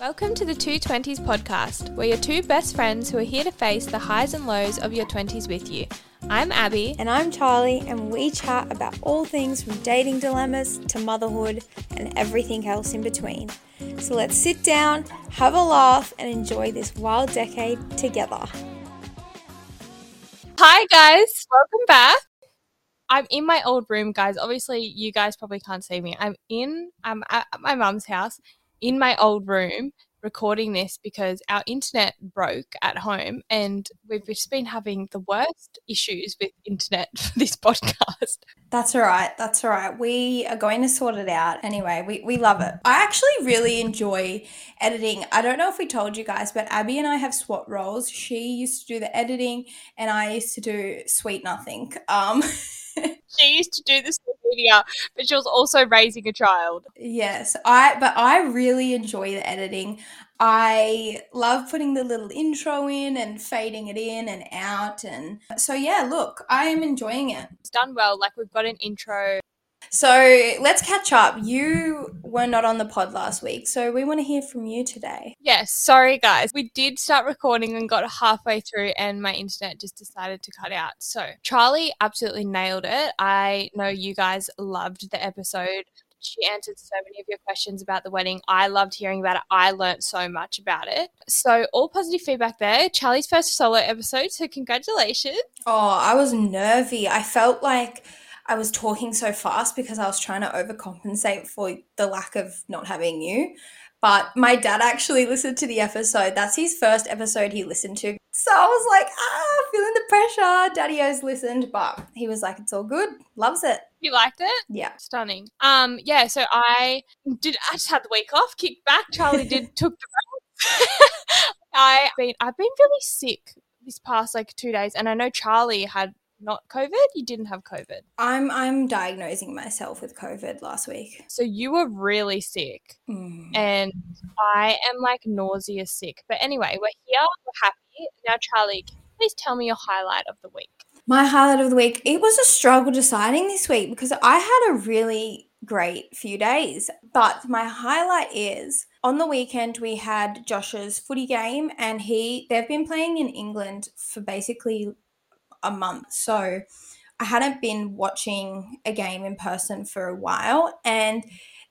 Welcome to the 220s podcast, where your two best friends who are here to face the highs and lows of your 20s with you. I'm Abbey. And I'm Charli, and we chat about all things from dating dilemmas to motherhood and everything else in between. So let's sit down, have a laugh, and enjoy this wild decade together. Hi, guys. Welcome back. I'm in my old room, guys. Obviously, you guys probably can't see me. I'm in, I'm at my mum's house in my old room recording this because our internet broke at home and we've just been having the worst issues with internet for this podcast. That's all right. That's all right. We are going to sort it out anyway. We, we love it. I actually really enjoy editing. I don't know if we told you guys, but Abbey and I have SWAT roles. She used to do the editing and I used to do sweet nothing. Um, she used to do the social media, but she was also raising a child. Yes, I but I really enjoy the editing. I love putting the little intro in and fading it in and out and so yeah, look, I am enjoying it. It's done well. Like we've got an intro so let's catch up. You were not on the pod last week, so we want to hear from you today. Yes, sorry guys. We did start recording and got halfway through, and my internet just decided to cut out. So Charli absolutely nailed it. I know you guys loved the episode. She answered so many of your questions about the wedding. I loved hearing about it. I learned so much about it. So, all positive feedback there. Charli's first solo episode. So, congratulations. Oh, I was nervy. I felt like I was talking so fast because I was trying to overcompensate for the lack of not having you. But my dad actually listened to the episode. That's his first episode he listened to. So I was like, ah, feeling the pressure. Daddy O's listened, but he was like, it's all good. Loves it. You liked it? Yeah. Stunning. Um, yeah, so I did I just had the week off, kicked back. Charli did took the I been I've been really sick this past like two days and I know Charli had not COVID? You didn't have COVID. I'm I'm diagnosing myself with COVID last week. So you were really sick. Mm. And I am like nauseous sick. But anyway, we're here, we're happy. Now Charli, please tell me your highlight of the week? My highlight of the week, it was a struggle deciding this week because I had a really great few days. But my highlight is on the weekend we had Josh's footy game and he they've been playing in England for basically a month. So I hadn't been watching a game in person for a while. And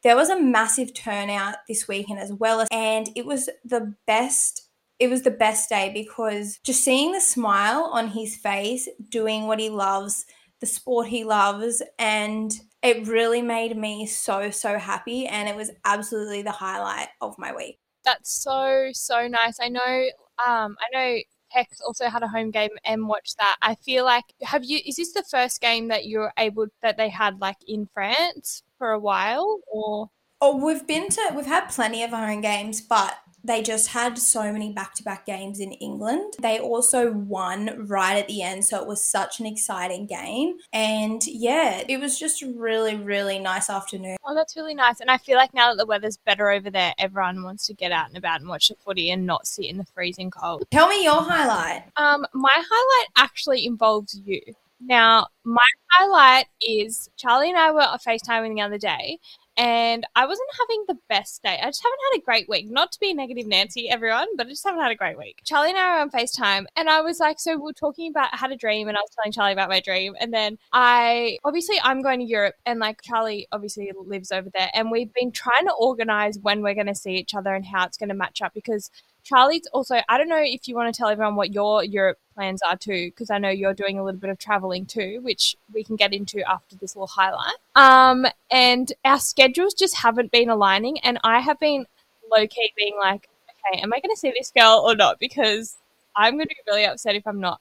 there was a massive turnout this weekend as well. And it was the best. It was the best day because just seeing the smile on his face, doing what he loves, the sport he loves, and it really made me so, so happy. And it was absolutely the highlight of my week. That's so, so nice. I know, um, I know Hex also had a home game and watched that. I feel like have you is this the first game that you're able that they had like in France for a while or Oh, we've been to we've had plenty of home games, but they just had so many back-to-back games in England. They also won right at the end, so it was such an exciting game. And yeah, it was just a really really nice afternoon. Oh, that's really nice. And I feel like now that the weather's better over there, everyone wants to get out and about and watch the footy and not sit in the freezing cold. Tell me your highlight. Um, my highlight actually involves you. Now, my highlight is Charli and I were FaceTiming the other day, and I wasn't having the best day. I just haven't had a great week. Not to be negative Nancy, everyone, but I just haven't had a great week. Charli and I were on FaceTime, and I was like, so we are talking about had a dream, and I was telling Charli about my dream, and then I obviously I'm going to Europe, and like Charli obviously lives over there, and we've been trying to organize when we're going to see each other and how it's going to match up because Charli's also, I don't know if you want to tell everyone what your Europe plans are too, because I know you're doing a little bit of traveling too, which we can get into after this little highlight. Um, and our schedules just haven't been aligning, and I have been low key being like, okay, am I going to see this girl or not? Because I'm going to be really upset if I'm not.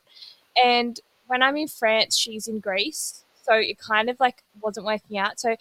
And when I'm in France, she's in Greece, so it kind of like wasn't working out. So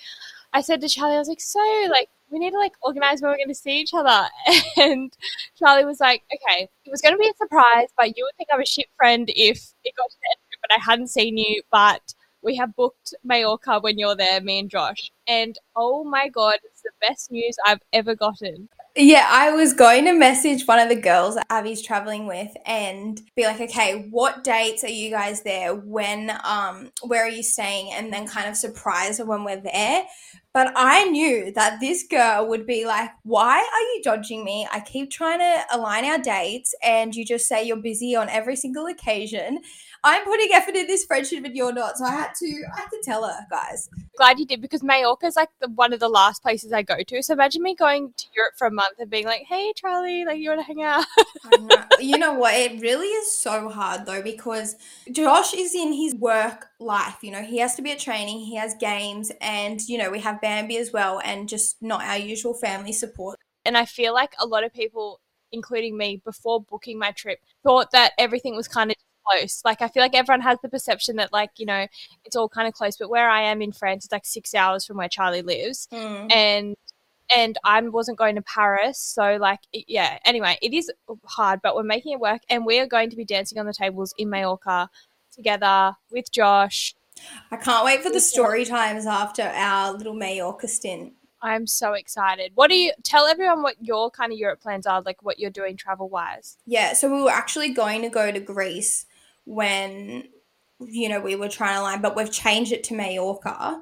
I said to Charli, I was like, so like we need to like organize when we're going to see each other. And Charli was like, okay, it was going to be a surprise, but you would think I'm a shit friend if it got to the end but I hadn't seen you. But we have booked Mallorca when you're there, me and Josh. And oh my God, it's the best news I've ever gotten. Yeah, I was going to message one of the girls Abbey's traveling with and be like, okay, what dates are you guys there? When, um, where are you staying? And then kind of surprise her when we're there. But I knew that this girl would be like, Why are you dodging me? I keep trying to align our dates, and you just say you're busy on every single occasion. I'm putting effort in this friendship and you're not. So I had to I had to tell her, guys. Glad you did because Mallorca is like the, one of the last places I go to. So imagine me going to Europe for a month and being like, "Hey, Charli, like you want to hang out?" know. Uh-huh. You know what? It really is so hard though because Josh is in his work life. You know, he has to be at training, he has games, and you know we have Bambi as well, and just not our usual family support. And I feel like a lot of people, including me, before booking my trip, thought that everything was kind of close. Like I feel like everyone has the perception that like you know it's all kind of close, but where I am in France, it's like six hours from where Charlie lives, Mm. and and I wasn't going to Paris, so like it, yeah. Anyway, it is hard, but we're making it work, and we are going to be dancing on the tables in Mallorca together with Josh. I can't wait for the story times after our little Mallorca stint. I'm so excited. What do you tell everyone what your kind of Europe plans are, like what you're doing travel wise? Yeah, so we were actually going to go to Greece when you know we were trying to line, but we've changed it to Mallorca.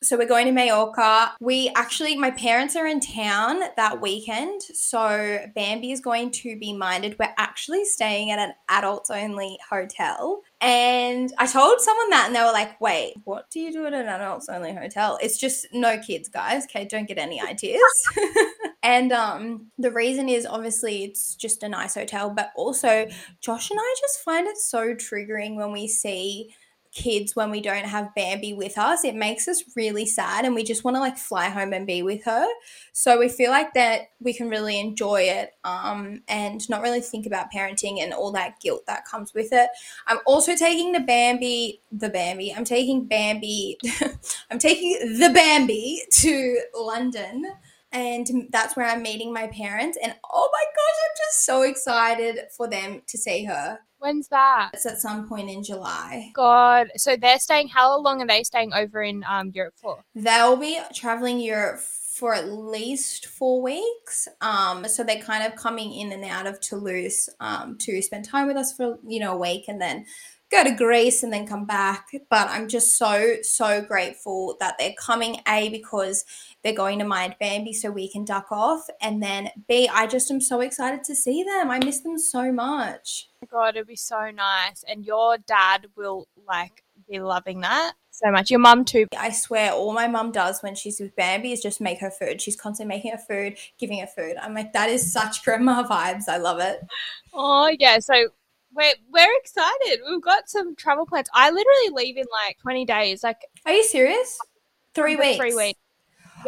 So we're going to Mallorca. We actually, my parents are in town that weekend, so Bambi is going to be minded. We're actually staying at an adults only hotel. And I told someone that, and they were like, wait, what do you do at an adults only hotel? It's just no kids, guys. Okay, don't get any ideas. and um, the reason is obviously it's just a nice hotel, but also Josh and I just find it so triggering when we see kids when we don't have Bambi with us. It makes us really sad and we just want to like fly home and be with her. So we feel like that we can really enjoy it um and not really think about parenting and all that guilt that comes with it. I'm also taking the Bambi, the Bambi. I'm taking Bambi I'm taking the Bambi to London and that's where I'm meeting my parents and oh my gosh, I'm just so excited for them to see her. When's that? It's at some point in July. God. So they're staying. How long are they staying over in um Europe for? They'll be traveling Europe for at least four weeks. Um, so they're kind of coming in and out of Toulouse um, to spend time with us for you know a week and then go to Greece and then come back. But I'm just so so grateful that they're coming. A because they're going to mind Bambi so we can duck off, and then B I just am so excited to see them. I miss them so much. Oh God, it'd be so nice. And your dad will like be loving that so much. Your mum too. I swear, all my mum does when she's with Bambi is just make her food. She's constantly making her food, giving her food. I'm like, that is such grandma vibes. I love it. Oh yeah. So we're we're excited. We've got some travel plans. I literally leave in like 20 days. Like Are you serious? Three weeks. Three weeks.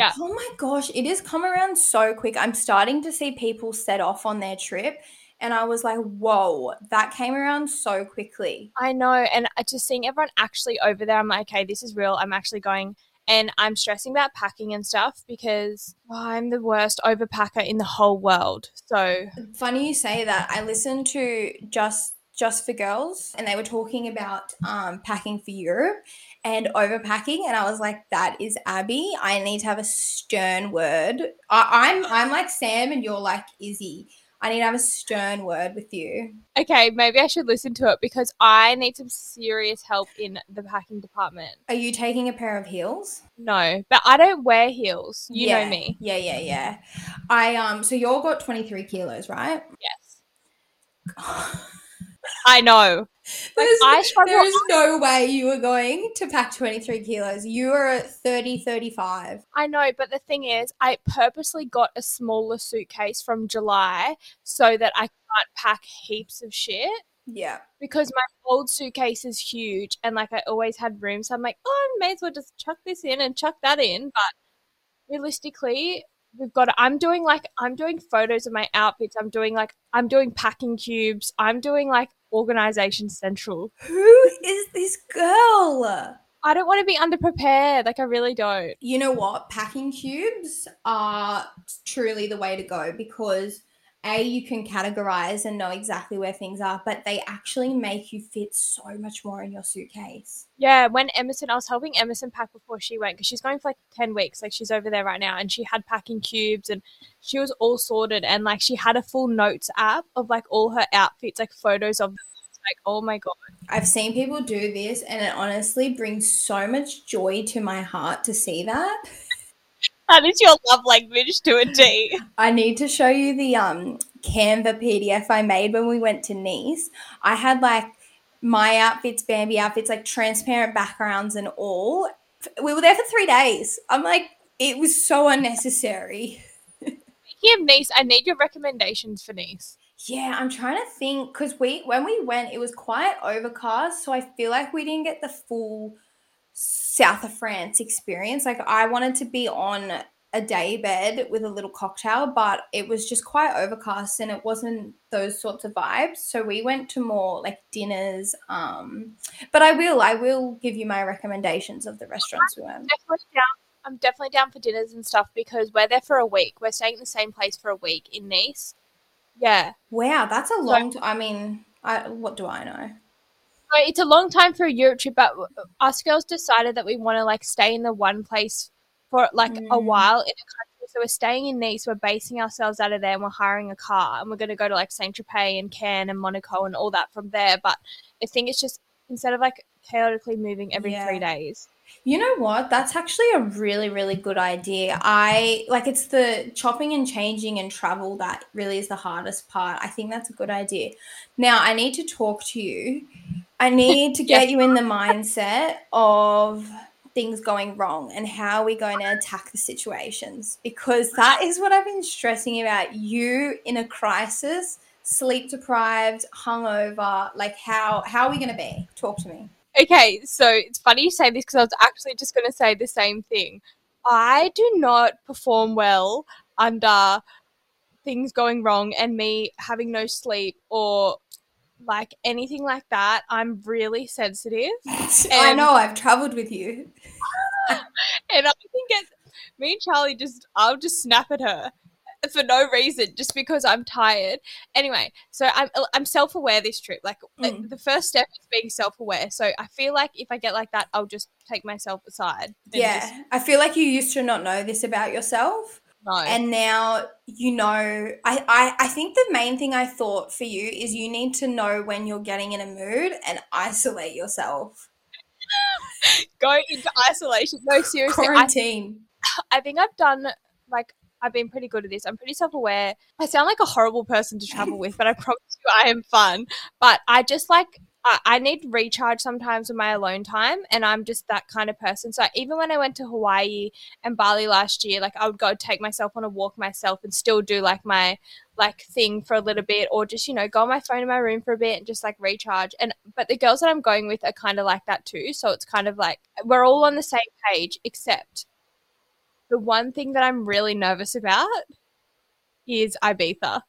Yeah. Oh my gosh, it has come around so quick. I'm starting to see people set off on their trip, and I was like, whoa, that came around so quickly. I know. And just seeing everyone actually over there, I'm like, okay, this is real. I'm actually going. And I'm stressing about packing and stuff because oh, I'm the worst overpacker in the whole world. So Funny you say that. I listened to just just for girls, and they were talking about um, packing for Europe and overpacking, and I was like, that is Abbey. I need to have a stern word. I, I'm I'm like Sam, and you're like Izzy. I need to have a stern word with you. okay, maybe I should listen to it because I need some serious help in the packing department. Are you taking a pair of heels? No, but I don't wear heels. You Yeah. know me. Yeah, yeah, yeah. I um so you're got 23 kilos, right? Yes. I know. Like, There's- I struggle. there is no way you were going to pack 23 kilos. You were at 30, 35. I know, but the thing is, I purposely got a smaller suitcase from July so that I can't pack heaps of shit Yeah. because my old suitcase is huge and like I always had room. So I'm like, oh, I may as well just chuck this in and chuck that in. But realistically, we've got. I'm doing like I'm doing photos of my outfits. I'm doing like I'm doing packing cubes. I'm doing like organization central. Who is this girl? I don't want to be underprepared. Like I really don't. You know what? Packing cubes are truly the way to go because A, you can categorize and know exactly where things are, but they actually make you fit so much more in your suitcase. Yeah, when Emerson, I was helping Emerson pack before she went because she's going for like 10 weeks. Like she's over there right now and she had packing cubes and she was all sorted and like she had a full notes app of like all her outfits, like photos of them. Like, oh my God. I've seen people do this, and it honestly brings so much joy to my heart to see that. that is your love language to a T. I need to show you the um Canva PDF I made when we went to Nice. I had like my outfits, Bambi outfits, like transparent backgrounds and all. We were there for three days. I'm like, it was so unnecessary. Speaking of Nice, I need your recommendations for Nice. Yeah, I'm trying to think because we when we went, it was quite overcast, so I feel like we didn't get the full south of France experience. Like I wanted to be on a day bed with a little cocktail, but it was just quite overcast and it wasn't those sorts of vibes. So we went to more like dinners. Um, but I will, I will give you my recommendations of the restaurants we went. Definitely down. I'm definitely down for dinners and stuff because we're there for a week. We're staying in the same place for a week in Nice. Yeah. Wow, that's a long. So, t- I mean, I what do I know? It's a long time for a Europe trip, but us girls decided that we want to like stay in the one place for like mm. a while in a country. So we're staying in Nice, we're basing ourselves out of there, and we're hiring a car, and we're going to go to like Saint Tropez and Cannes and Monaco and all that from there. But I think it's just instead of like chaotically moving every yeah. three days. You know what? That's actually a really, really good idea. I like it's the chopping and changing and travel that really is the hardest part. I think that's a good idea. Now, I need to talk to you. I need to get you in the mindset of things going wrong and how we're going to attack the situations because that is what I've been stressing about you in a crisis, sleep deprived, hungover, like how how are we going to be? Talk to me. Okay, so it's funny you say this because I was actually just going to say the same thing. I do not perform well under things going wrong and me having no sleep or like anything like that. I'm really sensitive. I know, I've traveled with you. and I think it, me and Charlie just, I'll just snap at her for no reason, just because I'm tired. Anyway, so I'm I'm self aware this trip. Like uh, mm. the first step is being self aware. So I feel like if I get like that, I'll just take myself aside. Yeah, just... I feel like you used to not know this about yourself. No. And now you know I, I I think the main thing I thought for you is you need to know when you're getting in a mood and isolate yourself. Go into isolation. No, seriously. Quarantine. I, I think I've done like I've been pretty good at this. I'm pretty self aware. I sound like a horrible person to travel with, but I promise you I am fun. But I just like I, need recharge sometimes with my alone time, and I'm just that kind of person. So even when I went to Hawaii and Bali last year, like I would go take myself on a walk myself and still do like my like thing for a little bit, or just you know go on my phone in my room for a bit and just like recharge. And but the girls that I'm going with are kind of like that too. So it's kind of like we're all on the same page, except the one thing that I'm really nervous about is Ibiza.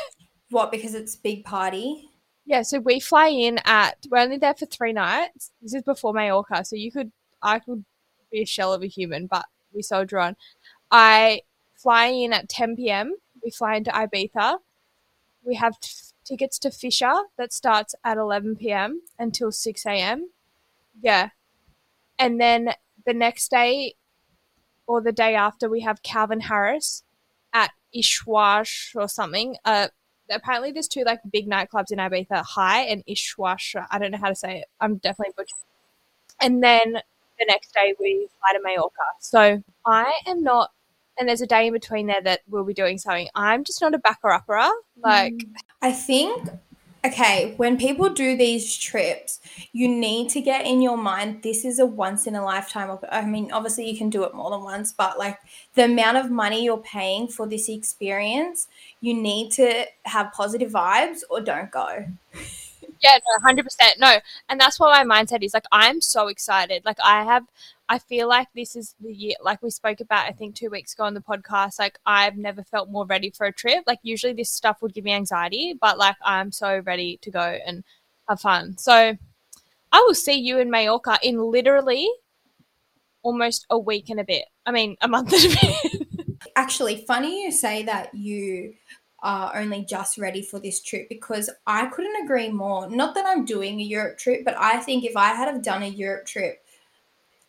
what? Because it's big party. Yeah, so we fly in at we're only there for three nights. This is before Mallorca, so you could I could be a shell of a human, but we soldier on. I fly in at 10 p.m. We fly into Ibiza. We have t- tickets to Fisher that starts at 11 p.m. until 6 a.m. Yeah, and then the next day or the day after, we have Calvin Harris at Ishwash or something. Uh, apparently there's two like big nightclubs in Ibiza, High and Ishwash. I don't know how to say it. I'm definitely butchering. And then the next day we fly to Mallorca. So I am not, and there's a day in between there that we'll be doing something. I'm just not a backer upper. Like mm. I think okay, when people do these trips, you need to get in your mind this is a once in a lifetime. I mean, obviously, you can do it more than once, but like the amount of money you're paying for this experience, you need to have positive vibes or don't go. Yeah, no, hundred percent. No, and that's what my mindset is. Like, I'm so excited. Like, I have I feel like this is the year, like we spoke about, I think two weeks ago on the podcast. Like, I've never felt more ready for a trip. Like, usually this stuff would give me anxiety, but like, I'm so ready to go and have fun. So, I will see you in Mallorca in literally almost a week and a bit. I mean, a month and a bit. Actually, funny you say that you are only just ready for this trip because I couldn't agree more. Not that I'm doing a Europe trip, but I think if I had have done a Europe trip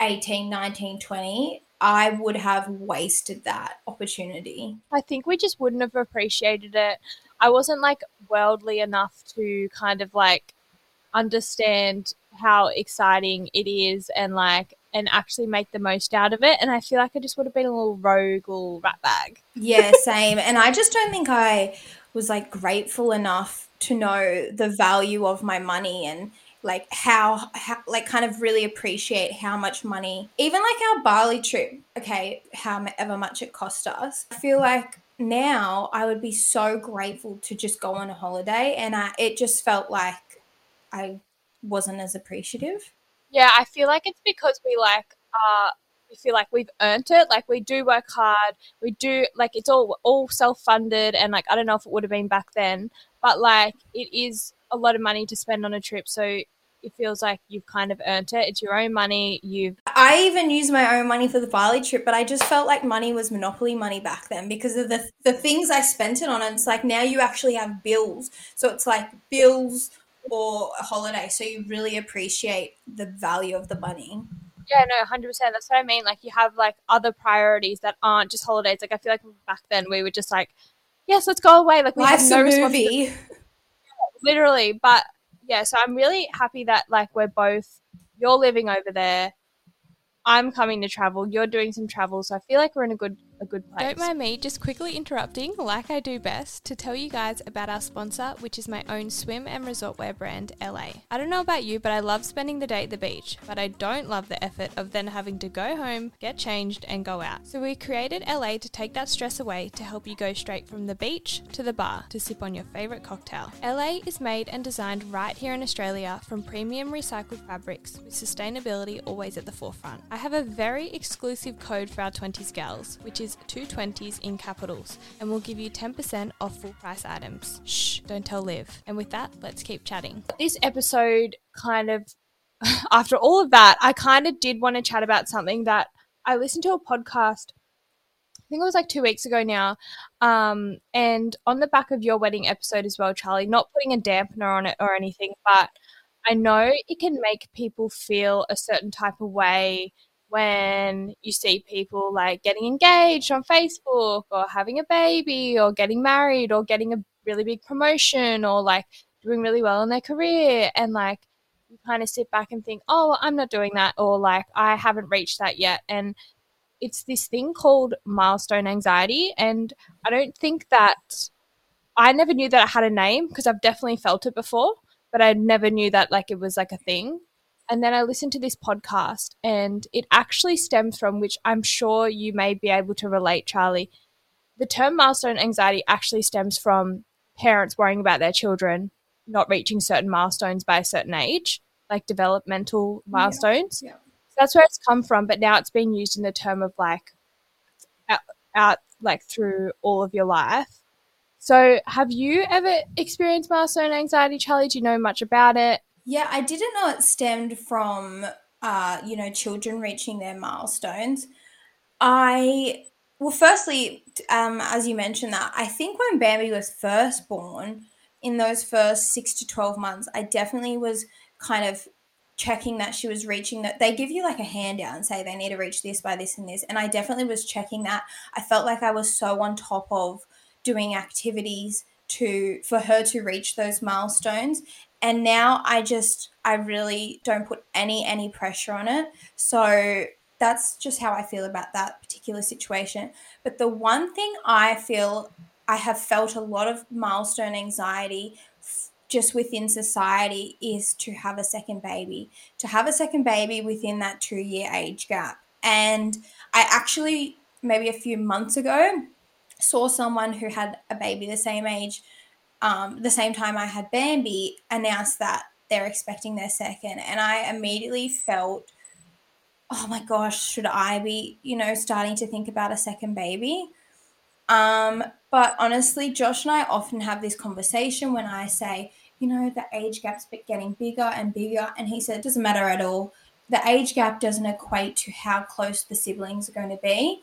18, 19, 20, I would have wasted that opportunity. I think we just wouldn't have appreciated it. I wasn't like worldly enough to kind of like understand how exciting it is and like and actually make the most out of it. And I feel like I just would have been a little rogue little rat bag. Yeah, same. and I just don't think I was like grateful enough to know the value of my money and like how, how like kind of really appreciate how much money even like our bali trip okay however much it cost us. I feel like now i would be so grateful to just go on a holiday and I, it just felt like i wasn't as appreciative. Yeah i feel like it's because we like uh we feel like we've earned it like we do work hard we do like it's all all self-funded and like i don't know if it would have been back then but like it is a lot of money to spend on a trip. So it feels like you've kind of earned it. It's your own money. You've. I even used my own money for the Bali trip, but I just felt like money was monopoly money back then because of the the things I spent it on. And it's like now you actually have bills, so it's like bills or a holiday. So you really appreciate the value of the money. Yeah, no, hundred percent. That's what I mean. Like you have like other priorities that aren't just holidays. Like I feel like back then we were just like, yes, let's go away. Like we Life's had no movie. Literally, but yeah, so I'm really happy that like we're both you're living over there. I'm coming to travel. You're doing some travel, so I feel like we're in a good a good place. Don't mind me just quickly interrupting, like I do best, to tell you guys about our sponsor, which is my own swim and resort wear brand, Elaai. I don't know about you, but I love spending the day at the beach, but I don't love the effort of then having to go home, get changed, and go out. So we created Elaai to take that stress away to help you go straight from the beach to the bar to sip on your favorite cocktail. Elaai is made and designed right here in Australia from premium recycled fabrics with sustainability always at the forefront. I have a very exclusive code for our 20s gals, which is two 20s in capitals and we'll give you 10% off full price items. Shh, don't tell Liv. And with that, let's keep chatting. This episode kind of, after all of that, I kind of did want to chat about something that I listened to a podcast. I think it was like two weeks ago now. Um, and on the back of your wedding episode as well, Charli, not putting a dampener on it or anything, but I know it can make people feel a certain type of way when you see people like getting engaged on Facebook or having a baby or getting married or getting a really big promotion or like doing really well in their career and like you kind of sit back and think, oh, I'm not doing that or like I haven't reached that yet. And it's this thing called milestone anxiety. And I don't think that I never knew that I had a name because I've definitely felt it before, but I never knew that like it was like a thing. And then I listened to this podcast, and it actually stems from, which I'm sure you may be able to relate, Charli. The term milestone anxiety actually stems from parents worrying about their children not reaching certain milestones by a certain age, like developmental milestones. Yeah. So that's where it's come from, but now it's being used in the term of like out, out like through all of your life. So, have you ever experienced milestone anxiety, Charli? Do you know much about it? Yeah, I didn't know it stemmed from uh, you know, children reaching their milestones. I well, firstly, um, as you mentioned that, I think when Bambi was first born, in those first six to twelve months, I definitely was kind of checking that she was reaching that they give you like a handout and say they need to reach this by this and this and i definitely was checking that i felt like i was so on top of doing activities to for her to reach those milestones and now i just i really don't put any any pressure on it. So that's just how i feel about that particular situation. But the one thing i feel i have felt a lot of milestone anxiety just within society is to have a second baby to have a second baby within that two year age gap. And i actually maybe a few months ago saw someone who had a baby the same age um, the same time I had Bambi, announced that they're expecting their second. And I immediately felt, oh my gosh, should I be, you know, starting to think about a second baby? Um, but honestly, Josh and I often have this conversation when I say, you know, the age gap's getting bigger and bigger. And he said, it doesn't matter at all. The age gap doesn't equate to how close the siblings are going to be.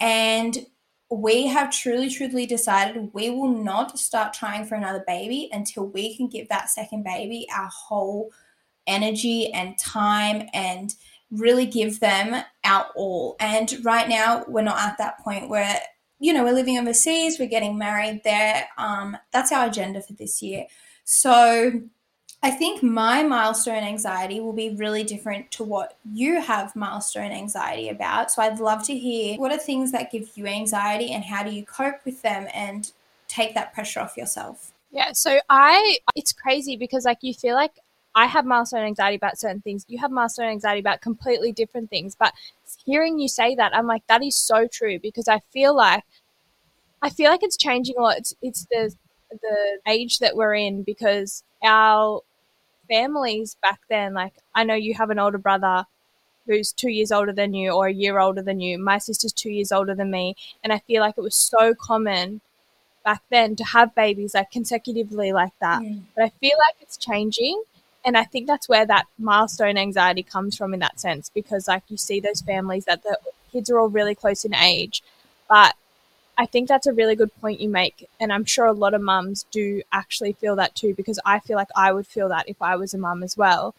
And we have truly, truly decided we will not start trying for another baby until we can give that second baby our whole energy and time and really give them our all. And right now, we're not at that point where, you know, we're living overseas, we're getting married there. Um, that's our agenda for this year. So, I think my milestone anxiety will be really different to what you have milestone anxiety about. So I'd love to hear what are things that give you anxiety and how do you cope with them and take that pressure off yourself? Yeah, so I it's crazy because like you feel like I have milestone anxiety about certain things. You have milestone anxiety about completely different things. But hearing you say that, I'm like, that is so true because I feel like I feel like it's changing a lot. It's it's the the age that we're in because our families back then, like I know you have an older brother who's two years older than you or a year older than you. My sister's two years older than me. And I feel like it was so common back then to have babies like consecutively like that. Yeah. But I feel like it's changing. And I think that's where that milestone anxiety comes from in that sense, because like you see those families that the kids are all really close in age. But I think that's a really good point you make. And I'm sure a lot of mums do actually feel that too, because I feel like I would feel that if I was a mum as well.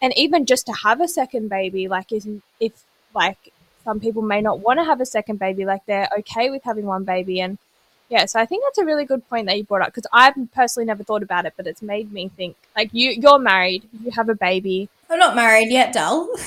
And even just to have a second baby, like if, if like some people may not want to have a second baby, like they're okay with having one baby. And yeah, so I think that's a really good point that you brought up because I've personally never thought about it, but it's made me think. Like you, you're married, you have a baby. I'm not married yet, Dull.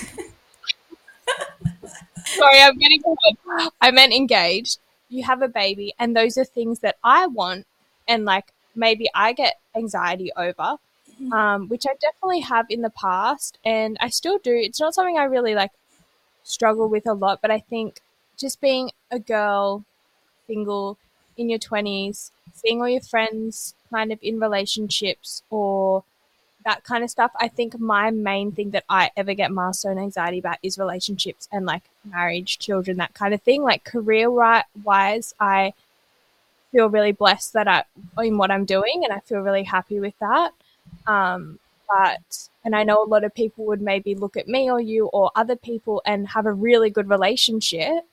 Sorry, I'm getting ahead. I meant engaged you have a baby and those are things that I want and like maybe I get anxiety over, mm-hmm. um, which I definitely have in the past and I still do. It's not something I really like struggle with a lot, but I think just being a girl, single, in your 20s, seeing all your friends kind of in relationships or that kind of stuff. I think my main thing that I ever get milestone anxiety about is relationships and like marriage, children, that kind of thing. Like career right wise, I feel really blessed that I in what I'm doing, and I feel really happy with that. Um, but and I know a lot of people would maybe look at me or you or other people and have a really good relationship,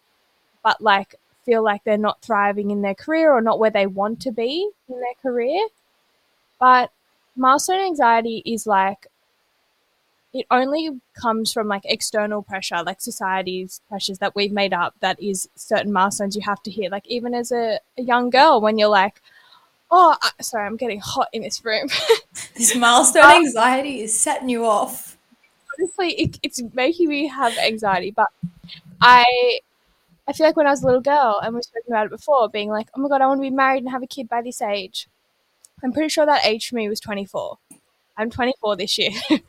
but like feel like they're not thriving in their career or not where they want to be in their career. But milestone anxiety is like it only comes from like external pressure, like society's pressures that we've made up. That is certain milestones you have to hit. Like even as a, a young girl, when you're like, oh, I, sorry, I'm getting hot in this room. this milestone um, anxiety is setting you off. Honestly, it, it's making me have anxiety. But I, I feel like when I was a little girl, and we've spoken about it before, being like, oh my god, I want to be married and have a kid by this age. I'm pretty sure that age for me was 24. I'm 24 this year.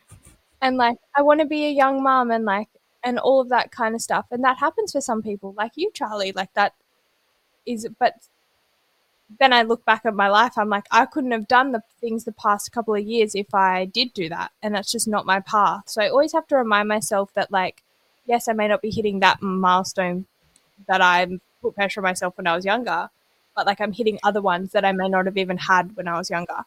and like, I want to be a young mom and like, and all of that kind of stuff. And that happens for some people, like you, Charli. Like, that is, but then I look back at my life, I'm like, I couldn't have done the things the past couple of years if I did do that. And that's just not my path. So I always have to remind myself that, like, yes, I may not be hitting that milestone that I put pressure on myself when I was younger, but like I'm hitting other ones that I may not have even had when I was younger.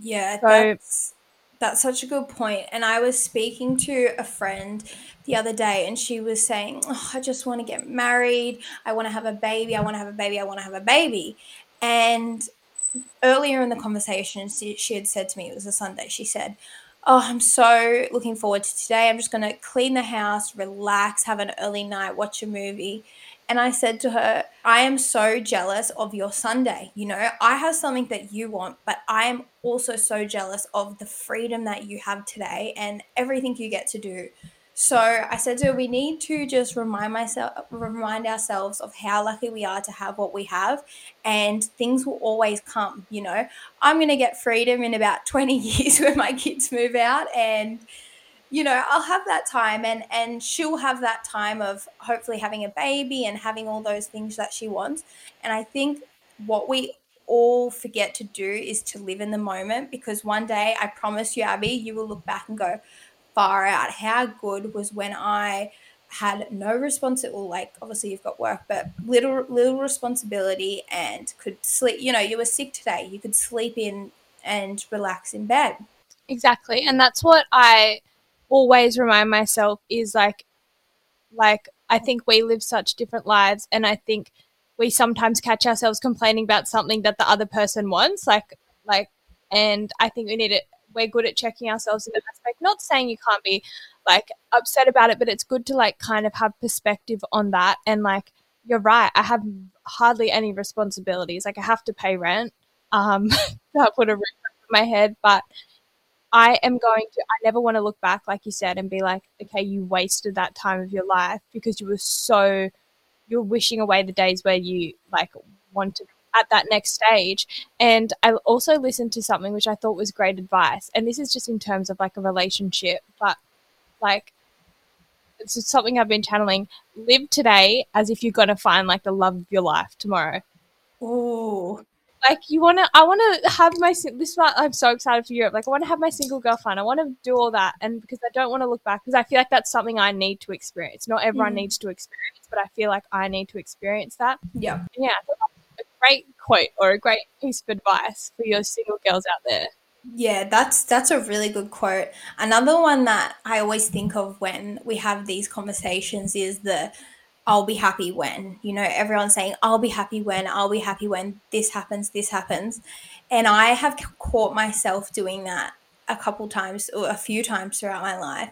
Yeah, so, that's that's such a good point. And I was speaking to a friend the other day, and she was saying, oh, "I just want to get married. I want to have a baby. I want to have a baby. I want to have a baby." And earlier in the conversation, she, she had said to me, it was a Sunday. She said, Oh, I'm so looking forward to today. I'm just going to clean the house, relax, have an early night, watch a movie. And I said to her, I am so jealous of your Sunday. You know, I have something that you want, but I am also so jealous of the freedom that you have today and everything you get to do. So I said to her, we need to just remind myself, remind ourselves of how lucky we are to have what we have, and things will always come. You know, I'm gonna get freedom in about 20 years when my kids move out, and you know i'll have that time and and she'll have that time of hopefully having a baby and having all those things that she wants. And i think what we all forget to do is to live in the moment because one day i promise you abbey you will look back and go far out. How good was when i had no responsibility like obviously you've got work but little little responsibility and could sleep you know you were sick today you could sleep in and relax in bed. Exactly. And that's what i always remind myself is like like I think we live such different lives and I think we sometimes catch ourselves complaining about something that the other person wants like like and I think we need it we're good at checking ourselves in that aspect not saying you can't be like upset about it but it's good to like kind of have perspective on that and like you're right I have hardly any responsibilities like I have to pay rent um that put a roof over my head but I am going to, I never want to look back, like you said, and be like, okay, you wasted that time of your life because you were so, you're wishing away the days where you like wanted at that next stage. And I also listened to something which I thought was great advice. And this is just in terms of like a relationship, but like, it's just something I've been channeling. Live today as if you're going to find like the love of your life tomorrow. Oh, like you want to i want to have my this is why i'm so excited for europe like i want to have my single girlfriend i want to do all that and because i don't want to look back because i feel like that's something i need to experience not everyone Mm. needs to experience but i feel like i need to experience that yeah. Yeah I thought that was a great quote or a great piece of advice for your single girls out there Yeah, that's that's a really good quote. Another one that I always think of when we have these conversations is the I'll be happy when. You know, everyone's saying I'll be happy when, I'll be happy when this happens, this happens. And I have caught myself doing that a couple times or a few times throughout my life.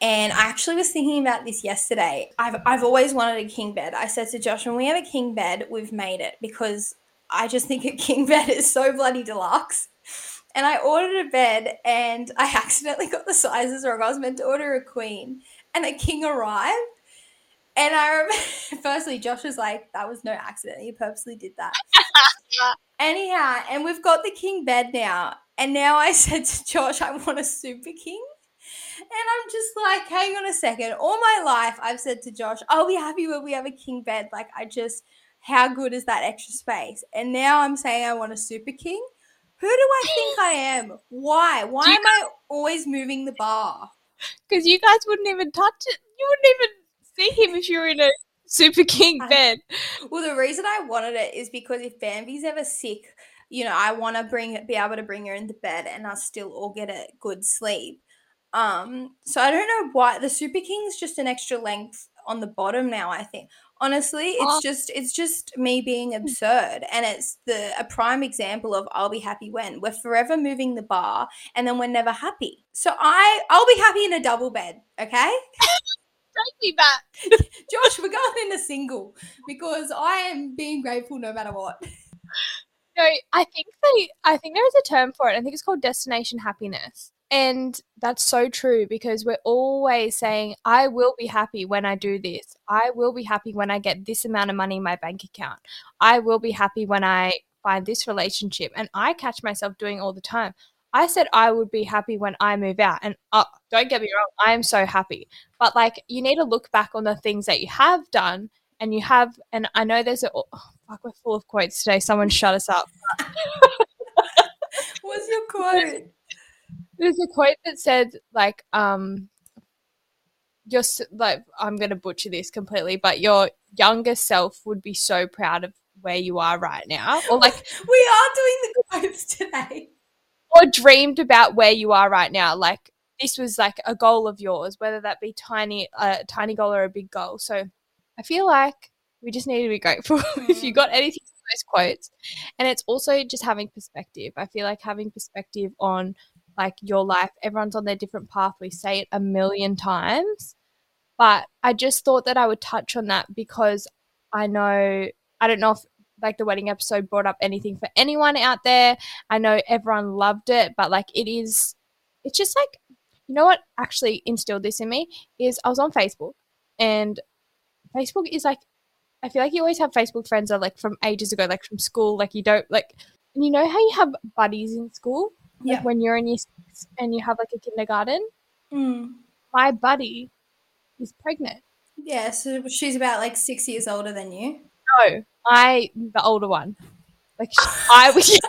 And I actually was thinking about this yesterday. I've I've always wanted a king bed. I said to Josh, when we have a king bed, we've made it because I just think a king bed is so bloody deluxe and I ordered a bed and I accidentally got the sizes wrong. I was meant to order a queen and a king arrived. And I remember, firstly, Josh was like, that was no accident. He purposely did that. Anyhow, and we've got the king bed now. And now I said to Josh, I want a super king. And I'm just like, hang on a second. All my life, I've said to Josh, I'll be happy when we have a king bed. Like, I just, how good is that extra space? And now I'm saying I want a super king. Who do I think I am? Why? Why am I always moving the bar? because you guys wouldn't even touch it you wouldn't even see him if you're in a super king bed Well, the reason I wanted it is because if Bambi's ever sick, you know, I want to bring be able to bring her into bed and us still all get a good sleep. Um, so I don't know why the Super King's just an extra length on the bottom now. I think honestly, it's Oh. just it's just me being absurd, and it's the a prime example of I'll be happy when we're forever moving the bar, and then we're never happy. So I I'll be happy in a double bed, okay? take me back Josh, we're going in a single because I am being grateful no matter what. No, I think they I think there is a term for it. I think it's called destination happiness. And that's so true because we're always saying, I will be happy when I do this. I will be happy when I get this amount of money in my bank account. I will be happy when I find this relationship. And I catch myself doing all the time. I said I would be happy when I move out. And uh, don't get me wrong, I am so happy. But like, you need to look back on the things that you have done and you have, and I know there's a, oh, fuck, we're full of quotes today. Someone shut us up. What's your quote? There's a quote that said like um your s- like I'm going to butcher this completely but your younger self would be so proud of where you are right now or like We are doing the quotes today. Or dreamed about where you are right now like this was like a goal of yours whether that be tiny a tiny goal or a big goal. So I feel like we just need to be grateful if you mm. got anything from those quotes. And it's also just having perspective. I feel like having perspective on like your life everyone's on their different path. We say it a million times. But i just thought that i would touch on that because i know i don't know if like the wedding episode brought up anything for anyone out there i know everyone loved it but like it is it's just like you know what actually instilled this in me is i was on facebook and facebook is like i feel like you always have facebook friends that are like from ages ago like from school like you don't like and you know how you have buddies in school like Yeah. when you're in your six and you have like a kindergarten Mm. my buddy is pregnant Yeah, so she's about like six years older than you. No i the older one like sh- i was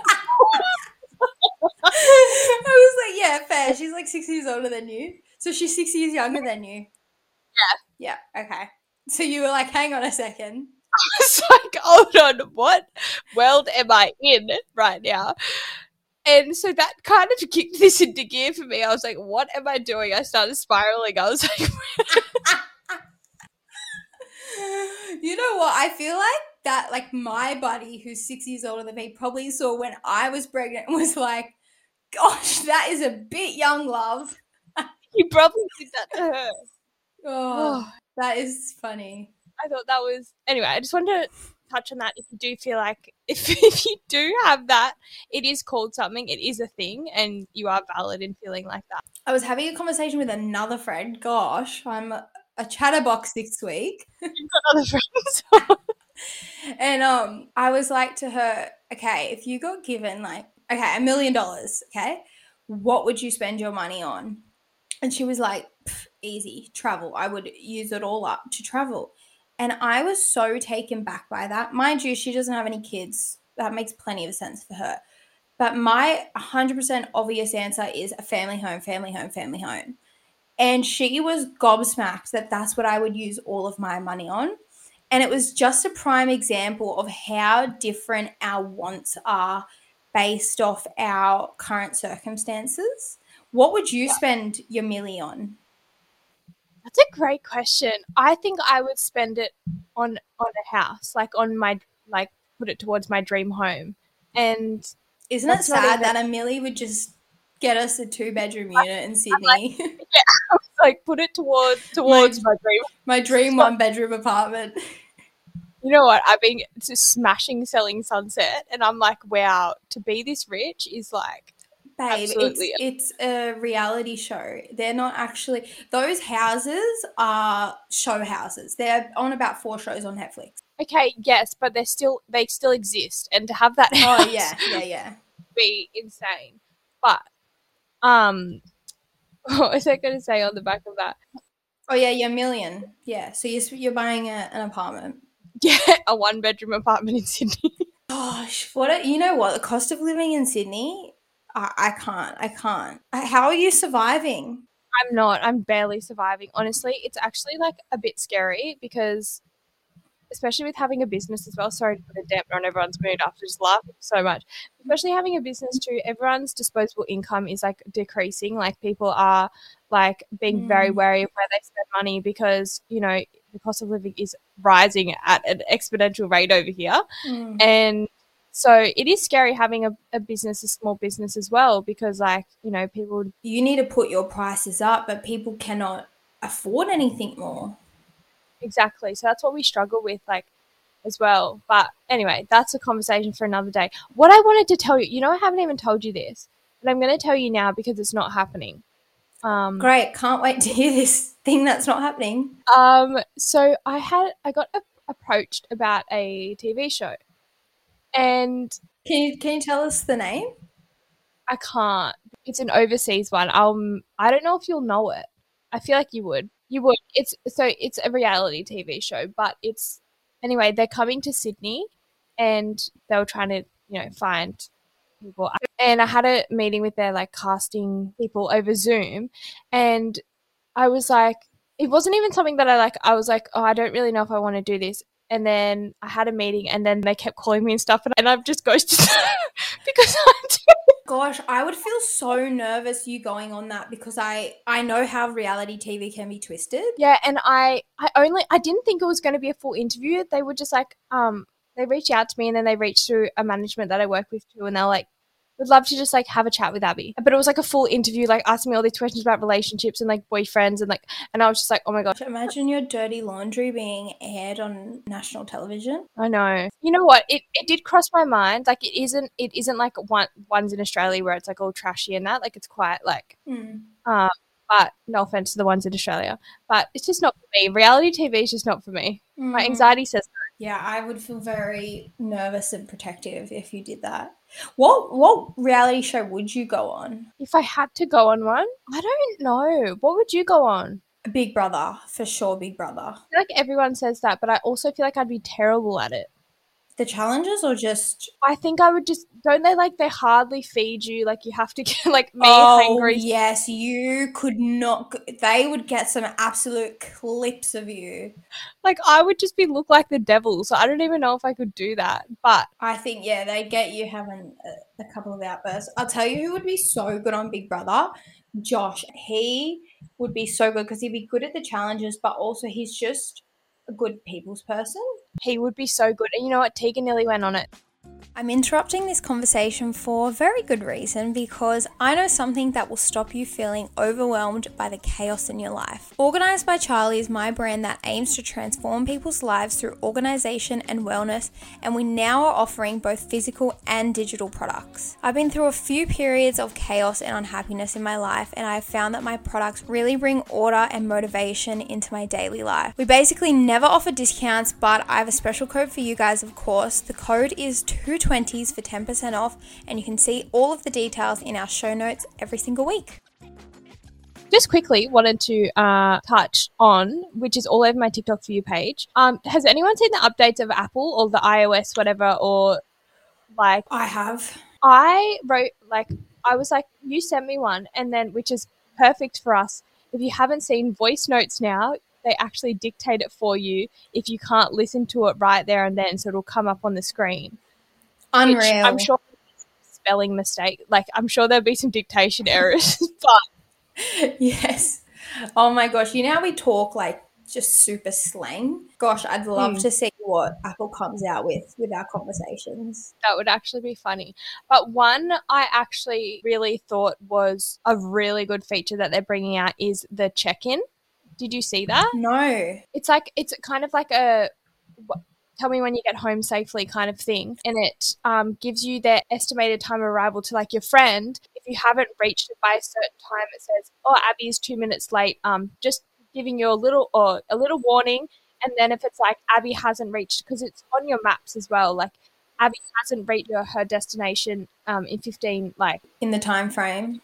I was like, yeah, fair. She's like six years older than you. So she's six years younger than you. Yeah. Yeah, okay. So you were like, hang on a second. I was like, hold on, what world am I in right now? And so that kind of kicked this into gear for me. I was like, what am I doing? I started spiraling. I was like, you know what? I feel like that, like my buddy who's six years older than me, probably saw when I was pregnant and was like, gosh, that is a bit young, love. you probably did that to her. Oh. oh, that is funny. I thought that was anyway. I just wanted to touch on that if you do feel like if, if you do have that, it is called something, it is a thing, and you are valid in feeling like that. I was having a conversation with another friend. Gosh, I'm a, chatterbox this week. You've got other friends. and um I was like to her, okay, if you got given like okay, a million dollars, okay, what would you spend your money on? And she was like, easy, travel. I would use it all up to travel. And I was so taken back by that. Mind you, she doesn't have any kids. That makes plenty of sense for her. But my 100% obvious answer is a family home, family home, family home. And she was gobsmacked that that's what I would use all of my money on. And it was just a prime example of how different our wants are based off our current circumstances. What would you spend your milli on? That's a great question. I think I would spend it on on a house, like on my like put it towards my dream home. And Isn't it sad even- that a milli would just get us a two bedroom unit in Sydney? Yeah, like put it towards towards my dream. My dream one bedroom apartment. You know what? I've been just smashing selling sunset and I'm like, wow, to be this rich is like Babe, Absolutely. it's it's a reality show. They're not actually those houses are show houses. They're on about four shows on Netflix. okay, yes, but they're still they still exist and to have that Oh yeah, yeah, yeah. be insane. But um what was I gonna say on the back of that? Oh yeah, your million. Yeah, so you're you're buying a, an apartment. Yeah, a one bedroom apartment in Sydney. Gosh, what a, you know what the cost of living in Sydney? I, I can't. I can't. How are you surviving? I'm not. I'm barely surviving. Honestly, it's actually like a bit scary because, especially with having a business as well. Sorry to put a damper on everyone's mood after just laughing so much. Especially having a business too, everyone's disposable income is like decreasing. Like people are like being very Mm. wary of where they spend money because you know the cost of living is rising at an exponential rate over here. Mm. And so it is scary having a, a business, a small business as well, because like, you know, people You need to put your prices up, but people cannot afford anything more. Exactly. So that's what we struggle with, like, as well. But anyway, that's a conversation for another day. What I wanted to tell you, you know, I haven't even told you this, but I'm going to tell you now because it's not happening. Um, Great, can't wait to hear this thing that's not happening. Um, so I had I got a- approached about a TV show, and Can you can you tell us the name? I can't. It's an overseas one. Um, I don't know if you'll know it. I feel like you would. You would. It's so it's a reality TV show, but it's anyway. They're coming to Sydney, and they were trying to you know find people. And I had a meeting with their like casting people over Zoom, and I was like, it wasn't even something that I like. I was like, oh, I don't really know if I want to do this. And then I had a meeting, and then they kept calling me and stuff, and, and I've just ghosted because I'm too Gosh, I would feel so nervous you going on that because I I know how reality TV can be twisted. Yeah, and I I only I didn't think it was going to be a full interview. They were just like um they reached out to me and then they reached through a management that I work with too and they're like would love to just like have a chat with Abbey. But it was like a full interview like asking me all these questions about relationships and like boyfriends and like and I was just like, "Oh my god. Imagine your dirty laundry being aired on national television. I know." You know what? It it did cross my mind. Like it isn't it isn't like one ones in Australia where it's like all trashy and that. Like it's quite like Hmm. um but no offense to the ones in Australia, but it's just not for me. Reality TV is just not for me. My Mm. anxiety says Yeah, I would feel very nervous and protective if you did that. What what reality show would you go on? If I had to go on one, I don't know. What would you go on? Big Brother, for sure, Big Brother. I feel like everyone says that, but I also feel like I'd be terrible at it. The challenges or just I think I would just don't they like they hardly feed you like you have to get like me oh hungry. yes, you could not. They would get some absolute clips of you. Like I would just be look like the devil. So I don't even know if I could do that. But I think yeah, they get you having a, a couple of outbursts. I'll tell you who would be so good on Big Brother. Josh, he would be so good because he'd be good at the challenges, but also he's just a good people's person. he would be so good. And you know what? Tegan nearly went on it. I'm interrupting this conversation for a very good reason because I know something that will stop you feeling overwhelmed by the chaos in your life. Organized by Charli is my brand that aims to transform people's lives through organization and wellness, and we now are offering both physical and digital products. I've been through a few periods of chaos and unhappiness in my life, and I've found that my products really bring order and motivation into my daily life. We basically never offer discounts, but I have a special code for you guys, of course. The code is 2 20s for 10% off, and you can see all of the details in our show notes every single week. Just quickly wanted to uh, touch on, which is all over my TikTok for you page. Um, has anyone seen the updates of Apple or the iOS, whatever, or like I have. I wrote like I was like, you sent me one, and then which is perfect for us. If you haven't seen voice notes now, they actually dictate it for you if you can't listen to it right there and then, so it'll come up on the screen. Unreal. I'm sure spelling mistake. Like I'm sure there'll be some dictation errors, but yes. Oh my gosh. You know how we talk like just super slang? Gosh, I'd love Hmm. to see what Apple comes out with with our conversations. that would actually be funny. But one I actually really thought was a really good feature that they're bringing out is the check-in. Did you see that? No. It's like it's kind of like a tell me when you get home safely kind of thing, and it um, gives you their estimated time of arrival to like your friend. If you haven't reached it by a certain time, it says, "Oh, Abbey is two minutes late." Um, just giving you a little or a little warning, and then if it's like Abbey hasn't reached because it's on your maps as well, like. Abbey hasn't reached her, her destination um, in 15 like In the time frame.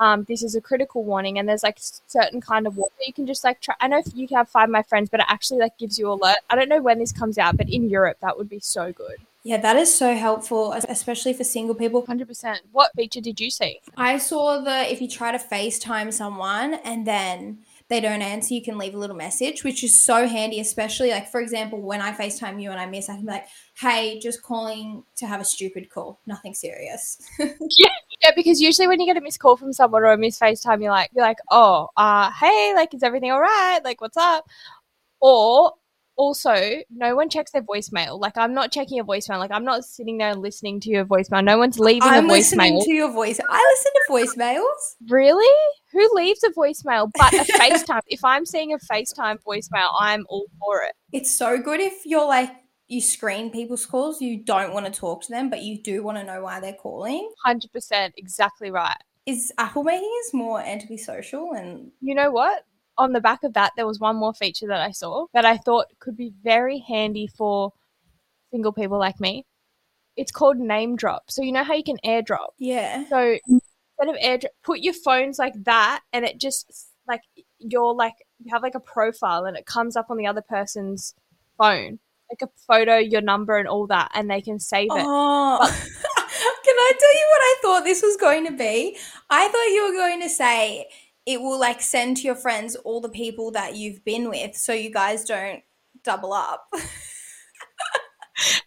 Um, this is a critical warning and there's like certain kind of water you can just like try i know you can have find my friends but it actually like gives you alert. I don't know when this comes out but in europe that would be so good. Yeah, that is so helpful, especially for single people. 100% what feature did you see? I saw that if you try to FaceTime someone and then they don't answer, you can leave a little message, which is so handy, especially like, for example, when I FaceTime you and I miss, I can be like, hey, just calling to have a stupid call, nothing serious. yeah because usually when you get a missed call from someone or a missed facetime you're like you're like oh uh hey like is everything all right like what's up or also no one checks their voicemail like i'm not checking a voicemail like i'm not sitting there listening to your voicemail no one's leaving I'm a listening to your voice. I listen to voicemails. Really? Who leaves a voicemail but a FaceTime? if I'm seeing a FaceTime voicemail, I'm all for it. It's so good if you're like, you screen people's calls, you don't want to talk to them, but you do want to know why they're calling. 100% exactly right. Is Apple making us more antisocial and You know what? On the back of that, there was one more feature that I saw that I thought could be very handy for single people like me. It's called name drop. So you know how you can airdrop? yeah. So instead of airdrop, put your phones like that, and it just like you're like you have like a profile, and it comes up on the other person's phone, like a photo, your number, and all that, and they can save it. Oh, can I tell you what I thought this was going to be? I thought you were going to say it will like send to your friends all the people that you've been with so you guys don't double up.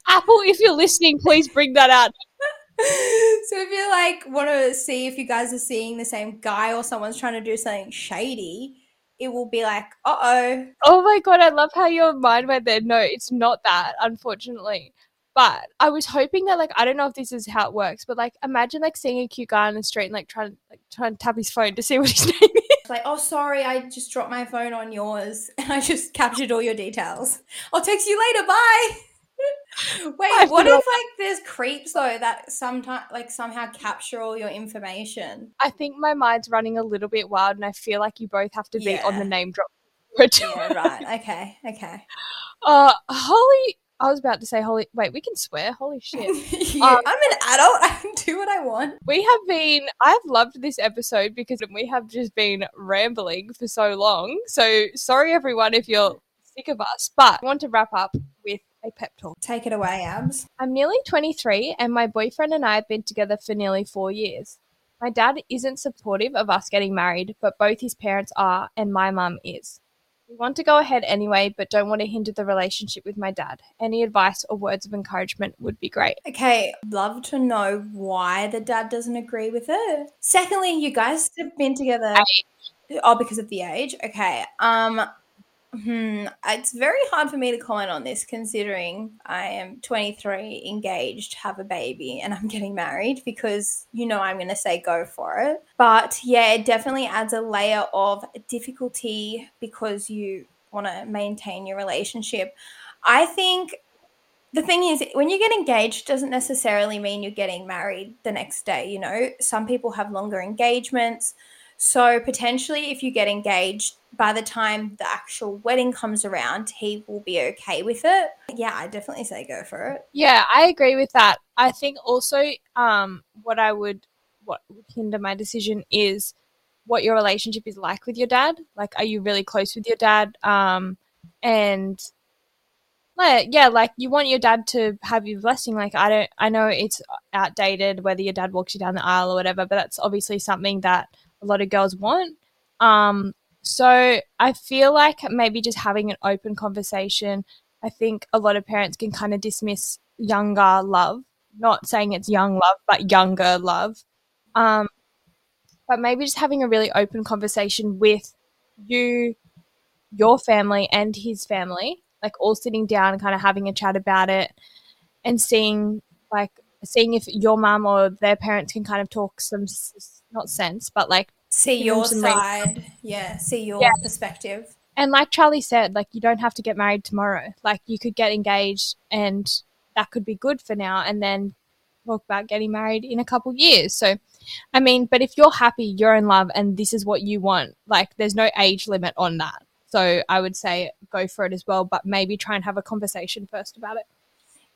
Apple, if you're listening, please bring that out. so if you like want to see if you guys are seeing the same guy or someone's trying to do something shady, it will be like, uh oh. Oh my god, I love how your mind went there. No, it's not that, unfortunately. But I was hoping that like I don't know if this is how it works, but like imagine like seeing a cute guy on the street and like trying like trying to tap his phone to see what his name is. It's like, oh, sorry, I just dropped my phone on yours and I just captured all your details. I'll text you later. Bye. Wait, what if like there's creeps though that sometimes like somehow capture all your information? I think my mind's running a little bit wild, and I feel like you both have to be on the name drop. Yeah, right. Okay, okay. Uh, holy! I was about to say holy. Wait, we can swear. Holy shit! Yeah, Um, I'm an adult. I can do what I want. we have been. I've loved this episode because we have just been rambling for so long. So sorry, everyone, if you're sick of us. But I want to wrap up a pep talk. Take it away, Abs. I'm nearly 23, and my boyfriend and I have been together for nearly four years. My dad isn't supportive of us getting married, but both his parents are, and my mum is. We want to go ahead anyway, but don't want to hinder the relationship with my dad. Any advice or words of encouragement would be great. Okay, love to know why the dad doesn't agree with it. Secondly, you guys have been together. Oh, because of the age. Okay. Um, Hmm, it's very hard for me to comment on this considering I am 23, engaged, have a baby, and I'm getting married because you know I'm going to say go for it. But yeah, it definitely adds a layer of difficulty because you want to maintain your relationship. I think the thing is when you get engaged doesn't necessarily mean you're getting married the next day, you know. Some people have longer engagements. So potentially if you get engaged by the time the actual wedding comes around, he will be okay with it. Yeah, I definitely say go for it. Yeah, I agree with that. I think also um, what I would what would hinder my decision is what your relationship is like with your dad. Like, are you really close with your dad? Um, and like, yeah, like you want your dad to have your blessing. Like, I don't, I know it's outdated whether your dad walks you down the aisle or whatever, but that's obviously something that a lot of girls want. Um, so I feel like maybe just having an open conversation. I think a lot of parents can kind of dismiss younger love, not saying it's young love, but younger love. Um, but maybe just having a really open conversation with you, your family, and his family, like all sitting down and kind of having a chat about it and seeing, like, seeing if your mum or their parents can kind of talk some, not sense, but like see your side. Yeah, see your yeah. perspective. And like Charli said, like you don't have to get married tomorrow. Like you could get engaged and that could be good for now and then talk about getting married in a couple years. So I mean, but if you're happy, you're in love and this is what you want, like there's no age limit on that. So I would say go for it as well, but maybe try and have a conversation first about it.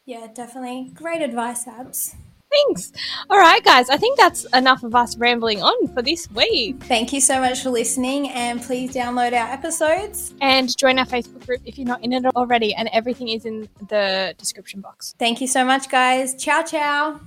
Yeah, definitely. Great advice, Abs. Thanks. All right, guys. I think that's enough of us rambling on for this week. Thank you so much for listening, and please download our episodes and join our Facebook group if you're not in it already. And everything is in the description box. Thank you so much, guys. Ciao, ciao.